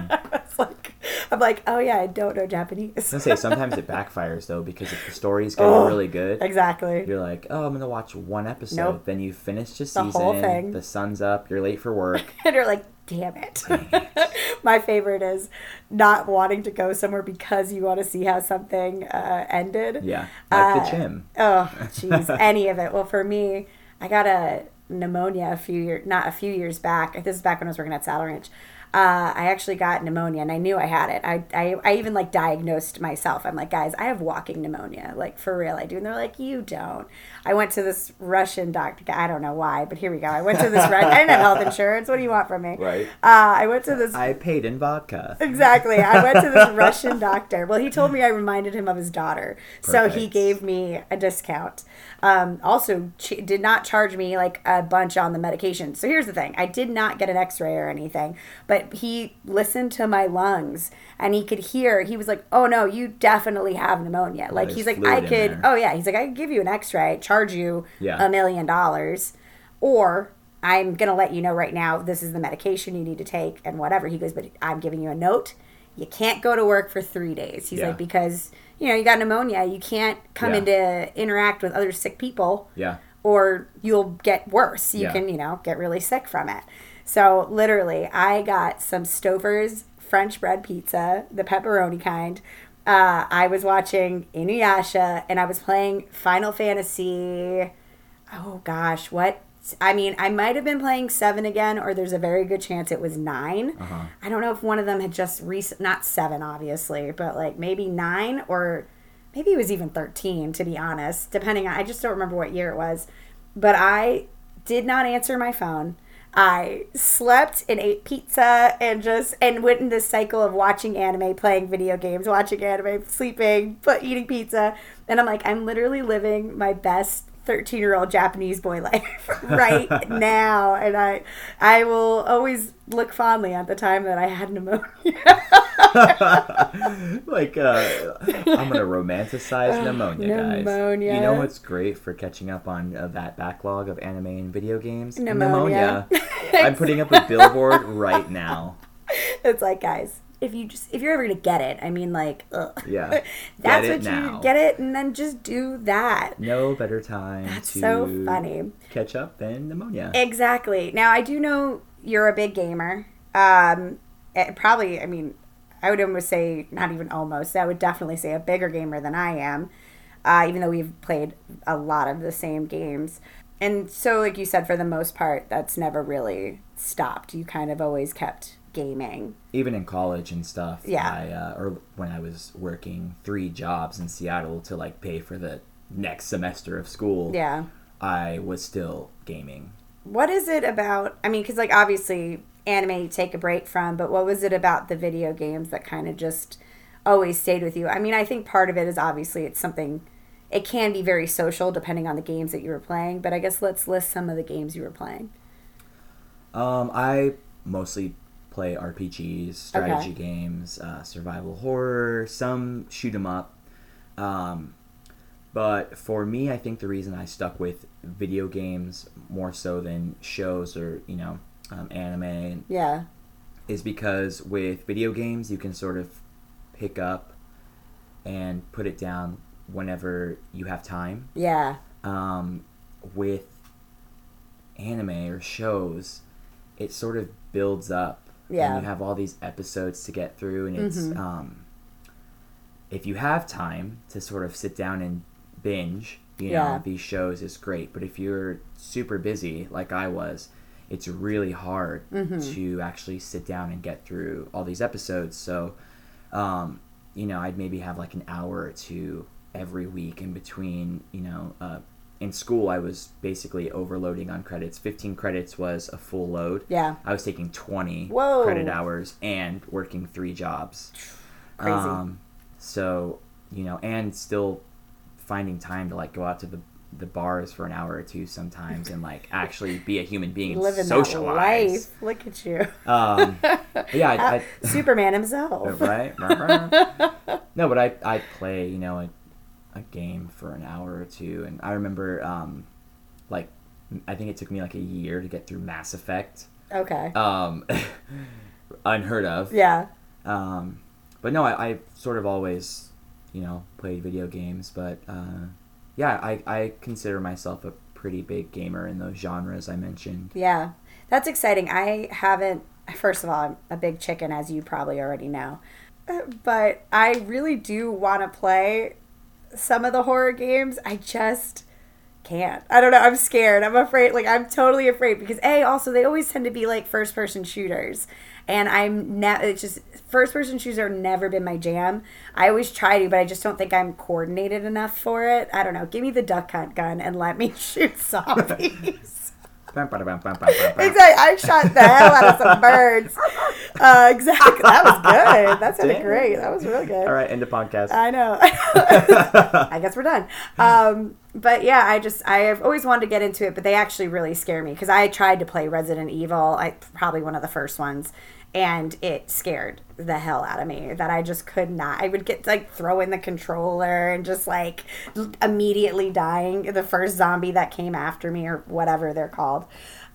I'm like, oh yeah, I don't know Japanese. I was say sometimes it backfires though because if the story's getting Oh, really good, exactly. you're like, oh, I'm gonna watch one episode. Nope. Then you finish the season. The whole thing. The sun's up. You're late for work. and you're like, damn it. My favorite is not wanting to go somewhere because you want to see how something uh, ended. Yeah, like Uh, the gym. Oh, jeez, any of it. Well, for me, I got a pneumonia a few years, not a few years back. This is back when I was working at Saddle Ranch. Uh, I actually got pneumonia, and I knew I had it. I, I, I even like diagnosed myself. I'm like, guys, I have walking pneumonia, like for real, I do. And they're like, you don't. I went to this Russian doctor. I don't know why, but here we go. I went to this. Ru- I didn't have health insurance. What do you want from me? Right. Uh, I went to this I paid in vodka. Exactly. I went to this Russian doctor. Well, he told me I reminded him of his daughter. So he gave me a discount. Um, also, ch- did not charge me like a bunch on the medication. So here's the thing I did not get an x ray or anything, but he listened to my lungs and he could hear, he was like, oh no, you definitely have pneumonia. Like, he's like, I could, there. oh yeah, he's like, I could give you an x ray, charge you a million dollars. Or I'm to let you know right now, this is the medication you need to take and whatever. He goes, but I'm giving you a note. You can't go to work for three days. He's Yeah. like, because, you know, you got pneumonia. You can't come Yeah. in to interact with other sick people Yeah. or you'll get worse. You Yeah. can, you know, get really sick from it. So literally, I got some Stouffer's French bread pizza, the pepperoni kind. Uh, I was watching Inuyasha and I was playing Final Fantasy. Oh gosh, what? I mean, I might have been playing seven again, or there's a very good chance it was 9 Uh-huh. I don't know if one of them had just recent, not seven, obviously, but like maybe nine or maybe it was even 13, to be honest, depending on, I just don't remember what year it was. But I did not answer my phone. I slept and ate pizza and just and went in this cycle of watching anime, playing video games, watching anime, sleeping, but eating pizza. And I'm like, I'm literally living my best 13 year old Japanese boy life right now. And I I will always look fondly at the time that I had pneumonia. like uh, I'm gonna romanticize pneumonia, guys. Pneumonia. You know what's great for catching up on uh, that backlog of anime and video games? Pneumonia. I'm putting up a billboard right now. it's like, guys, if you just if you're ever gonna get it, I mean like ugh. Yeah. That's what now. you get it and then just do that. No better time That's to so funny. catch up than pneumonia. Exactly. Now I do know you're a big gamer. Um, and probably, I mean, I would almost say not even almost. I would definitely say a bigger gamer than I am. Uh, even though we've played a lot of the same games, and so like you said, for the most part, that's never really stopped. You kind of always kept gaming. Even in college and stuff. Yeah. I, uh, or when I was working three jobs in Seattle to like pay for the next semester of school. Yeah. I was still gaming. What is it about? I mean, because like obviously anime you take a break from, but what was it about the video games that kind of just always stayed with you? I mean, I think part of it is obviously it's something. It can be very social depending on the games that you were playing, but I guess let's list some of the games you were playing. Um, I mostly play RPGs, strategy Okay. games, uh, survival horror, some shoot 'em up. Um, but for me, I think the reason I stuck with video games more so than shows or you know um, anime Yeah. is because with video games you can sort of pick up and put it down whenever you have time Yeah. um, with anime or shows, it sort of builds up. Yeah. And you have all these episodes to get through, and it's Mhm. um, if you have time to sort of sit down and binge, you Yeah. know, these shows is great. But if you're super busy, like I was, it's really hard Mhm. to actually sit down and get through all these episodes. So, um, you know, I'd maybe have like an hour or two every week in between, you know, uh, in school, I was basically overloading on credits. 15 credits was a full load. Yeah. I was taking 20 Whoa. credit hours and working three jobs. Crazy. Um, so, you know, and still finding time to like go out to the the bars for an hour or two sometimes and like actually be a human being and Living that socialize. life. Look at you. Um, yeah, I, I, Superman himself. right? no, but I I play you know a, game for an hour or two, and I remember um, like I think it took me like a year to get through Mass Effect. Okay. Um, unheard of. Yeah. Um, but no, I, I sort of always, you know, played video games. But uh, yeah, I, I consider myself a pretty big gamer in those genres I mentioned. Yeah, that's exciting. I haven't. First of all, I'm a big chicken, as you probably already know. But I really do want to play some of the horror games. I just can't. I don't know. I'm scared. I'm afraid. Like I'm totally afraid because a also they always tend to be like first person shooters, and I'm ne- it's just first person shooters have never been my jam. I always try to, but I just don't think I'm coordinated enough for it. I don't know. Give me the duck hunt gun and let me shoot zombies. Exactly. I shot the hell out of some birds. Uh, exactly. That was good. That sounded Damn. great. That was really good. All right, end the podcast. I know. I guess we're done. Um, but yeah, I just I have always wanted to get into it, but they actually really scare me because I tried to play Resident Evil, I probably one of the first ones, and it scared the hell out of me that I just could not. I would get like throwing the controller and just like immediately dying the first zombie that came after me or whatever they're called.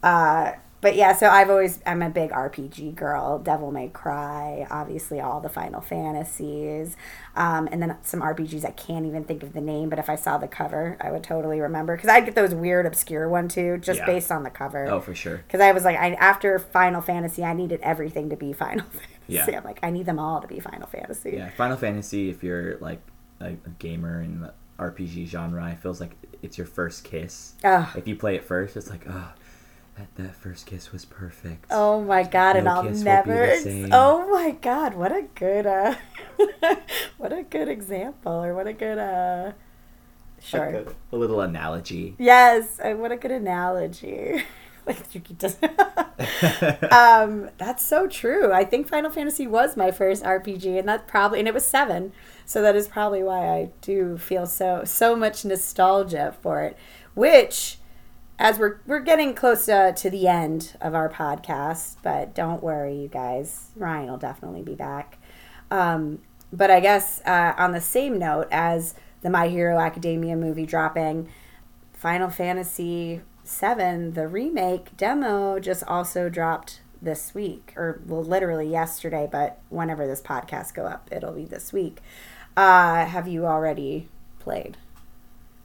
Uh, but yeah, so I've always I'm a big RPG girl. Devil May Cry, obviously all the Final Fantasies, um, and then some RPGs I can't even think of the name, but if I saw the cover, I would totally remember because I'd get those weird obscure one too, just Yeah. based on the cover. oh, for sure. Because I was like, I after Final Fantasy, I needed everything to be Final Fantasy. Yeah. I'm like, I need them all to be Final Fantasy. Yeah, Final Fantasy. If you're like a, a gamer in the RPG genre, it feels like it's your first kiss. Ugh. If you play it first, it's like, oh, that, that first kiss was perfect. Oh my god, and I'll kiss will be never. the ex- same. oh my god, what a good, uh, what a good example, or what a good, uh, sure. A, a little analogy. Yes, uh, what a good analogy. like Yuki does. um, that's so true. I think Final Fantasy was my first RPG, and that probably and it was seven, so that is probably why I do feel so so much nostalgia for it. Which, as we're we're getting close uh, to the end of our podcast, but don't worry, you guys. Ryan will definitely be back. Um, but I guess uh, on the same note as the My Hero Academia movie dropping, Final Fantasy VII, the remake demo, just also dropped this week, or well, literally yesterday. But whenever this podcast go up, it'll be this week. Uh, have you already played?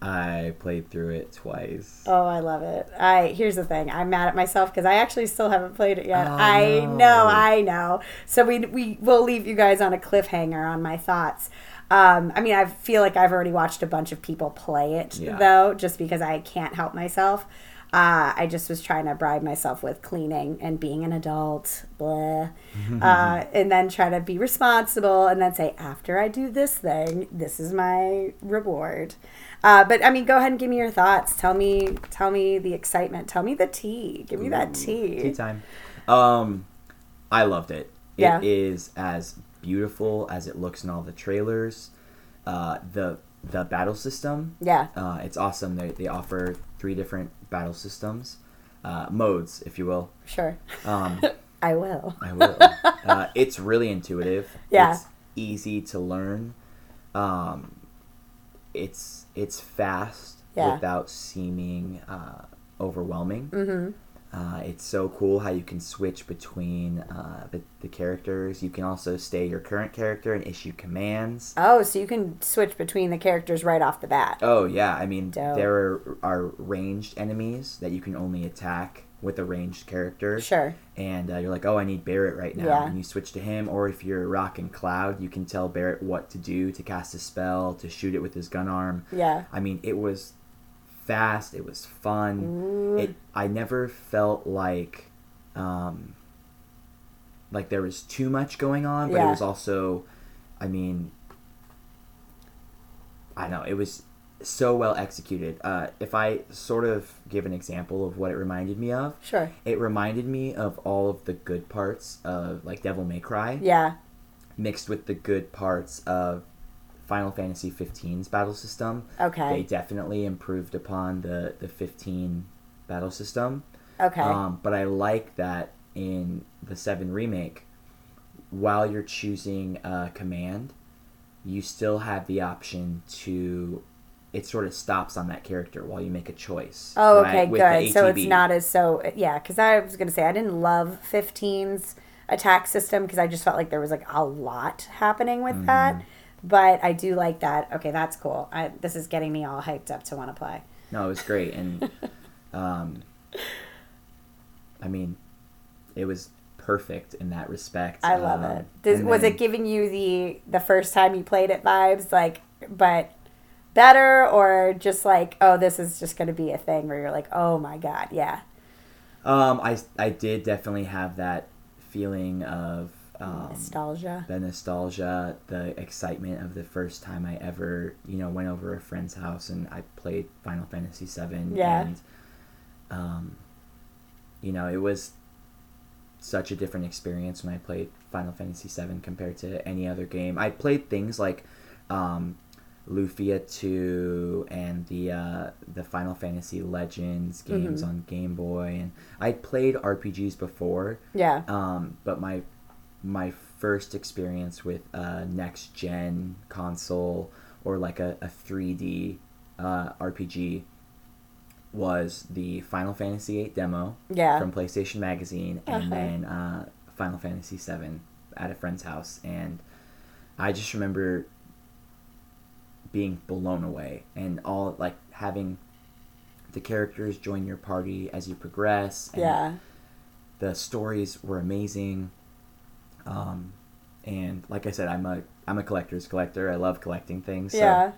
I played through it twice. Oh, I love it. I here's the thing. I'm mad at myself because I actually still haven't played it yet. Oh, I no. know, I know. So we we will leave you guys on a cliffhanger on my thoughts. Um, I mean, I feel like I've already watched a bunch of people play it Yeah. though, just because I can't help myself. Uh, I just was trying to bribe myself with cleaning and being an adult, blah, uh, and then try to be responsible, and then say after I do this thing, this is my reward. Uh, but I mean, go ahead and give me your thoughts. Tell me, tell me the excitement. Tell me the tea. Give me that tea. Tea time. Um, I loved it. Yeah. It is as beautiful as it looks in all the trailers. Uh, the the battle system. Yeah, Uh, it's awesome. They they offer three different battle systems, uh, modes, if you will. sure. Um, I will. I will. uh, it's really intuitive. Yeah. It's easy to learn. Um, it's it's fast Yeah. without seeming uh, overwhelming. Mm-hmm. Uh, it's so cool how you can switch between uh, the, the characters. You can also stay your current character and issue commands. Oh, so you can switch between the characters right off the bat. Oh yeah, I mean Dope. there are, are ranged enemies that you can only attack with a ranged character. Sure. and uh, you're like, oh, I need Barrett right now, Yeah. and you switch to him. Or if you're Rock and Cloud, you can tell Barrett what to do to cast a spell, to shoot it with his gun arm. Yeah. I mean, it was fast. It was fun. Ooh. It. I never felt like, um, like there was too much going on, but Yeah. it was also, I mean, I know. It was so well executed. Uh, if I sort of give an example of what it reminded me of, Sure. it reminded me of all of the good parts of like Devil May Cry Yeah. mixed with the good parts of Final Fantasy 15's battle system. Okay. They definitely improved upon the the 15 battle system. Okay. Um, but I like that in the 7 remake while you're choosing a command, you still have the option to it sort of stops on that character while you make a choice. Oh, okay, the good. So it's not as so. Yeah, because I was gonna say I didn't love 15s. attack system because I just felt like there was like a lot happening with Mm-hmm. that. But I do like that. Okay, that's cool. I, this is getting me all hyped up to want to play. No, it was great, and um, I mean, it was perfect in that respect. I love Um, it. Does, was then- it giving you the the first time you played it vibes like, but better or just like, oh, this is just going to be a thing where you're like, oh my god, yeah, Um, I I did definitely have that feeling of um, nostalgia. the nostalgia, the excitement of the first time I ever, you know, went over a friend's house and I played Final Fantasy 7 Yeah. And, um, you know, it was such a different experience when I played Final Fantasy 7 compared to any other game. I played things like um, Lufia 2 and the uh, the Final Fantasy Legends games Mhm. on Game Boy, and I played RPGs before. Yeah, Um, but my my first experience with a next gen console or like a, a 3D uh, RPG was the Final Fantasy VIII demo yeah, from PlayStation Magazine, and Uh-huh. then uh, Final Fantasy VII at a friend's house, and I just remember being blown away, and all like having the characters join your party as you progress. And yeah, the stories were amazing um and like i said i'm a i'm a collector's collector i love collecting things so yeah,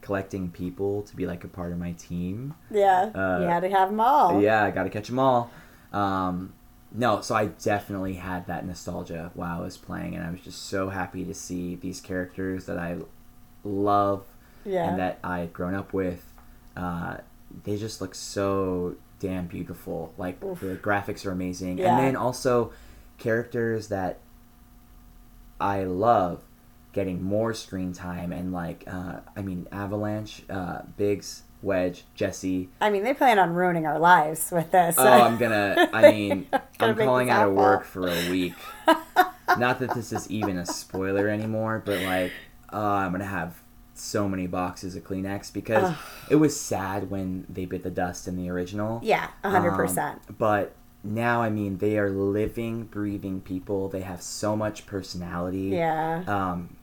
collecting people to be like a part of my team yeah. uh, you had to have them all. yeah i gotta catch them all um no so i definitely had that nostalgia while i was playing and i was just so happy to see these characters that i love yeah. and that I had grown up with, uh, they just look so damn beautiful. Like Oof. the graphics are amazing, Yeah. and then also characters that I love getting more screen time and like uh, I mean Avalanche, uh, Biggs, Wedge, Jesse. I mean, they plan on ruining our lives with this. Oh, I'm gonna. I mean, I'm calling out of work for a week. Not that this is even a spoiler anymore, but like, uh, I'm gonna have so many boxes of Kleenex because Ugh. it was sad when they bit the dust in the original. yeah, a hundred Um, percent. But now, I mean, they are living, breathing people. They have so much personality. Yeah. Um,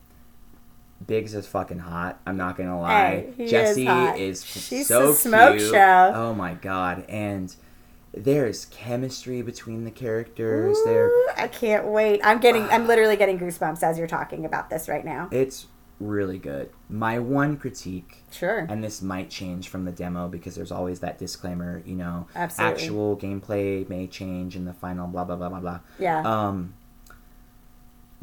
Biggs is fucking hot. I'm not gonna lie. Hey, he is is, She's so the smoke cute. show. Oh my god! And there's chemistry between the characters. There, I can't wait. I'm getting. I'm literally getting goosebumps as you're talking about this right now. it's really good. My one critique, Sure. and this might change from the demo because there's always that disclaimer. You know, Absolutely. actual gameplay may change in the final. Blah blah blah blah blah. Yeah. Um,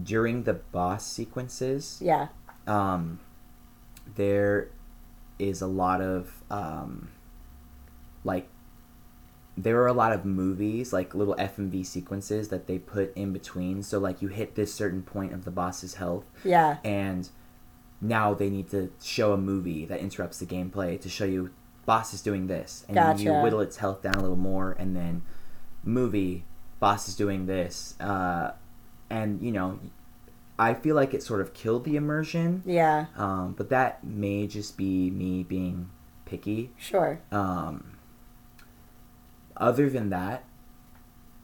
during the boss sequences, yeah. um, there is a lot of um, like there are a lot of movies like little FMV sequences that they put in between. So like you hit this certain point of the boss's health, Yeah. and now they need to show a movie that interrupts the gameplay to show you boss is doing this, and then you whittle its health down a little more, and then movie boss is doing this, uh, and you know. I feel like it sort of killed the immersion. Yeah. Um, but that may just be me being picky. Sure. Um, other than that,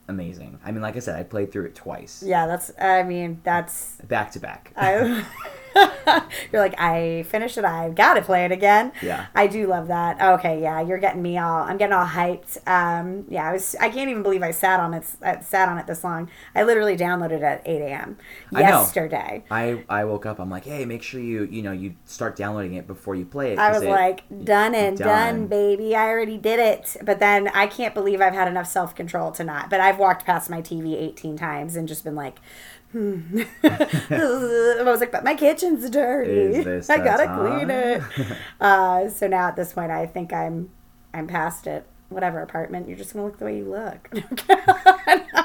amazing. I mean, like I said, I played through it twice, Yeah. That's. I mean, that's. back to back. I. you're like I finished it. I've got to play it again. Yeah. I do love that. Okay, yeah, you're getting me all. I'm getting all hyped. Um, yeah, I was. I can't even believe I sat on it. I sat on it this long. I literally downloaded it at 8 a.m. Yesterday. I, I woke up. I'm like, hey, make sure you you know you start downloading it before you play it. I was it- like, done and done. done. baby. I already did it. But then I can't believe I've had enough self control to not. But I've walked past my TV 18 times and just been like, hmm. I was like, but my kitchen's dirty. I gotta clean it. uh, so now at this point, I think I'm I'm past it. Whatever apartment, you're just gonna look the way you look.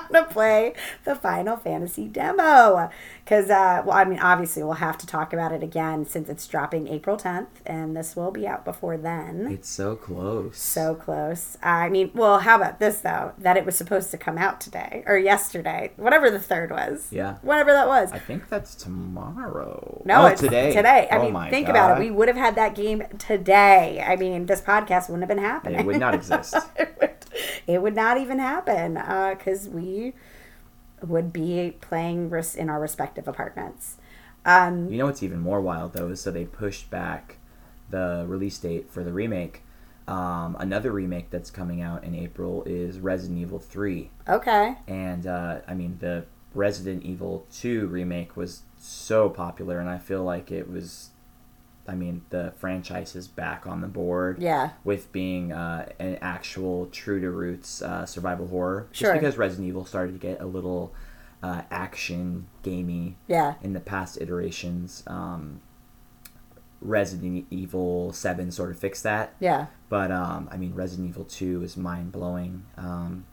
Gonna play the Final Fantasy demo because, uh, well, I mean, obviously we'll have to talk about it again since it's dropping April 10th, and this will be out before then. it's so close. So close. I mean, well, how about this though? That it was supposed to come out today or yesterday, whatever the third was. Yeah. Whatever that was. I think that's tomorrow. No, oh, it's today. Today. I oh mean, think God. about it. We would have had that game today. I mean, this podcast wouldn't have been happening. It would not exist. it, would, it would not even happen because we would be playing res- in our respective apartments. Um, You know what's even more wild though is so they pushed back the release date for the remake. Um, another remake that's coming out in April is Resident Evil 3. okay. And uh, I mean, the Resident Evil 2 remake was so popular, and I feel like it was. I mean, the franchise is back on the board Yeah. with being uh, an actual true to roots uh, survival horror. Sure. Just because Resident Evil started to get a little uh, action gamey Yeah. in the past iterations. Um, Resident Evil 7 sort of fixed that. Yeah. But, um, I mean, Resident Evil 2 is mind blowing. Um,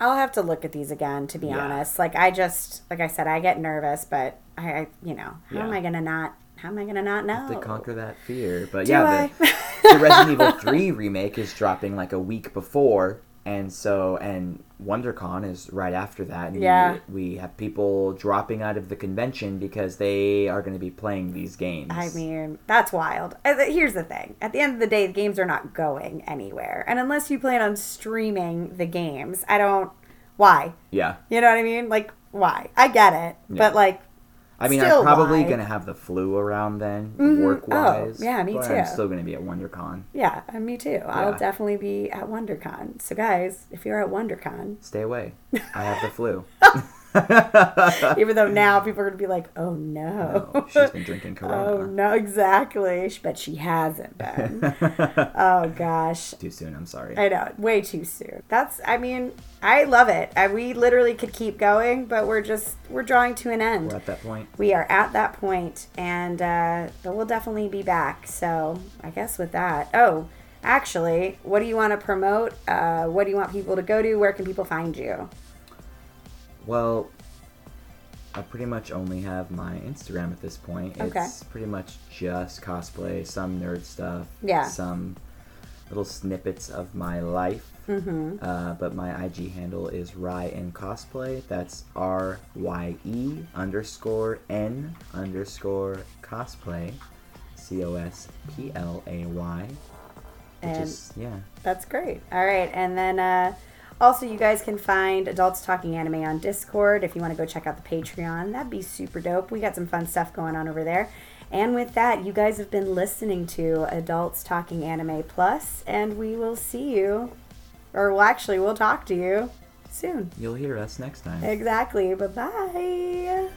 I'll have to look at these again to be Yeah. honest. Like I just like I said, I get nervous, but I, I you know, how am I gonna not how am I gonna not know? to conquer that fear. But Do yeah, the, the Resident Evil 3 remake is dropping like a week before. And so, and WonderCon is right after that. And Yeah. We, we have people dropping out of the convention because they are going to be playing these games. I mean, that's wild. Uh, Here's the thing. At the end of the day, the games are not going anywhere. And unless you plan on streaming the games, I don't why? yeah. You know what I mean? Like why? I get it. Yeah. But like I mean, Still I'm probably why? going to have the flu around then, Mhm. work wise. Oh, yeah, me but too. I'm still going to be at WonderCon. yeah, and me too. I'll definitely be at WonderCon. So guys, if you're at WonderCon, Stay away. I have the flu. even though now people are gonna be like, "Oh no, No, she's been drinking Corona. oh no, exactly," but she hasn't been. oh gosh, Too soon. I'm sorry. I know, way too soon. That's, I mean, I love it. I, we literally could keep going, but we're just we're drawing to an end. We're at that point. We are at that point, and uh, but we'll definitely be back. So I guess with that, oh, actually, what do you want to promote? Uh, what do you want people to go to? Where can people find you? Well, I pretty much only have my Instagram at this point. Okay. It's pretty much just cosplay, some nerd stuff, Yeah. some little snippets of my life. Mm-hmm. Uh, but my IG handle is Ryan Cosplay. That's R Y E underscore N underscore cosplay. C O S P L A Y. Which And- is, yeah. That's great. All right, and then uh, also you guys can find Adults Talking Anime on Discord if you want to go check out the Patreon. That'd be super dope. We got some fun stuff going on over there. And with that, you guys have been listening to Adults Talking Anime Plus, and we will see you, or well, actually, we'll talk to you soon. You'll hear us next time. Exactly. Bye bye.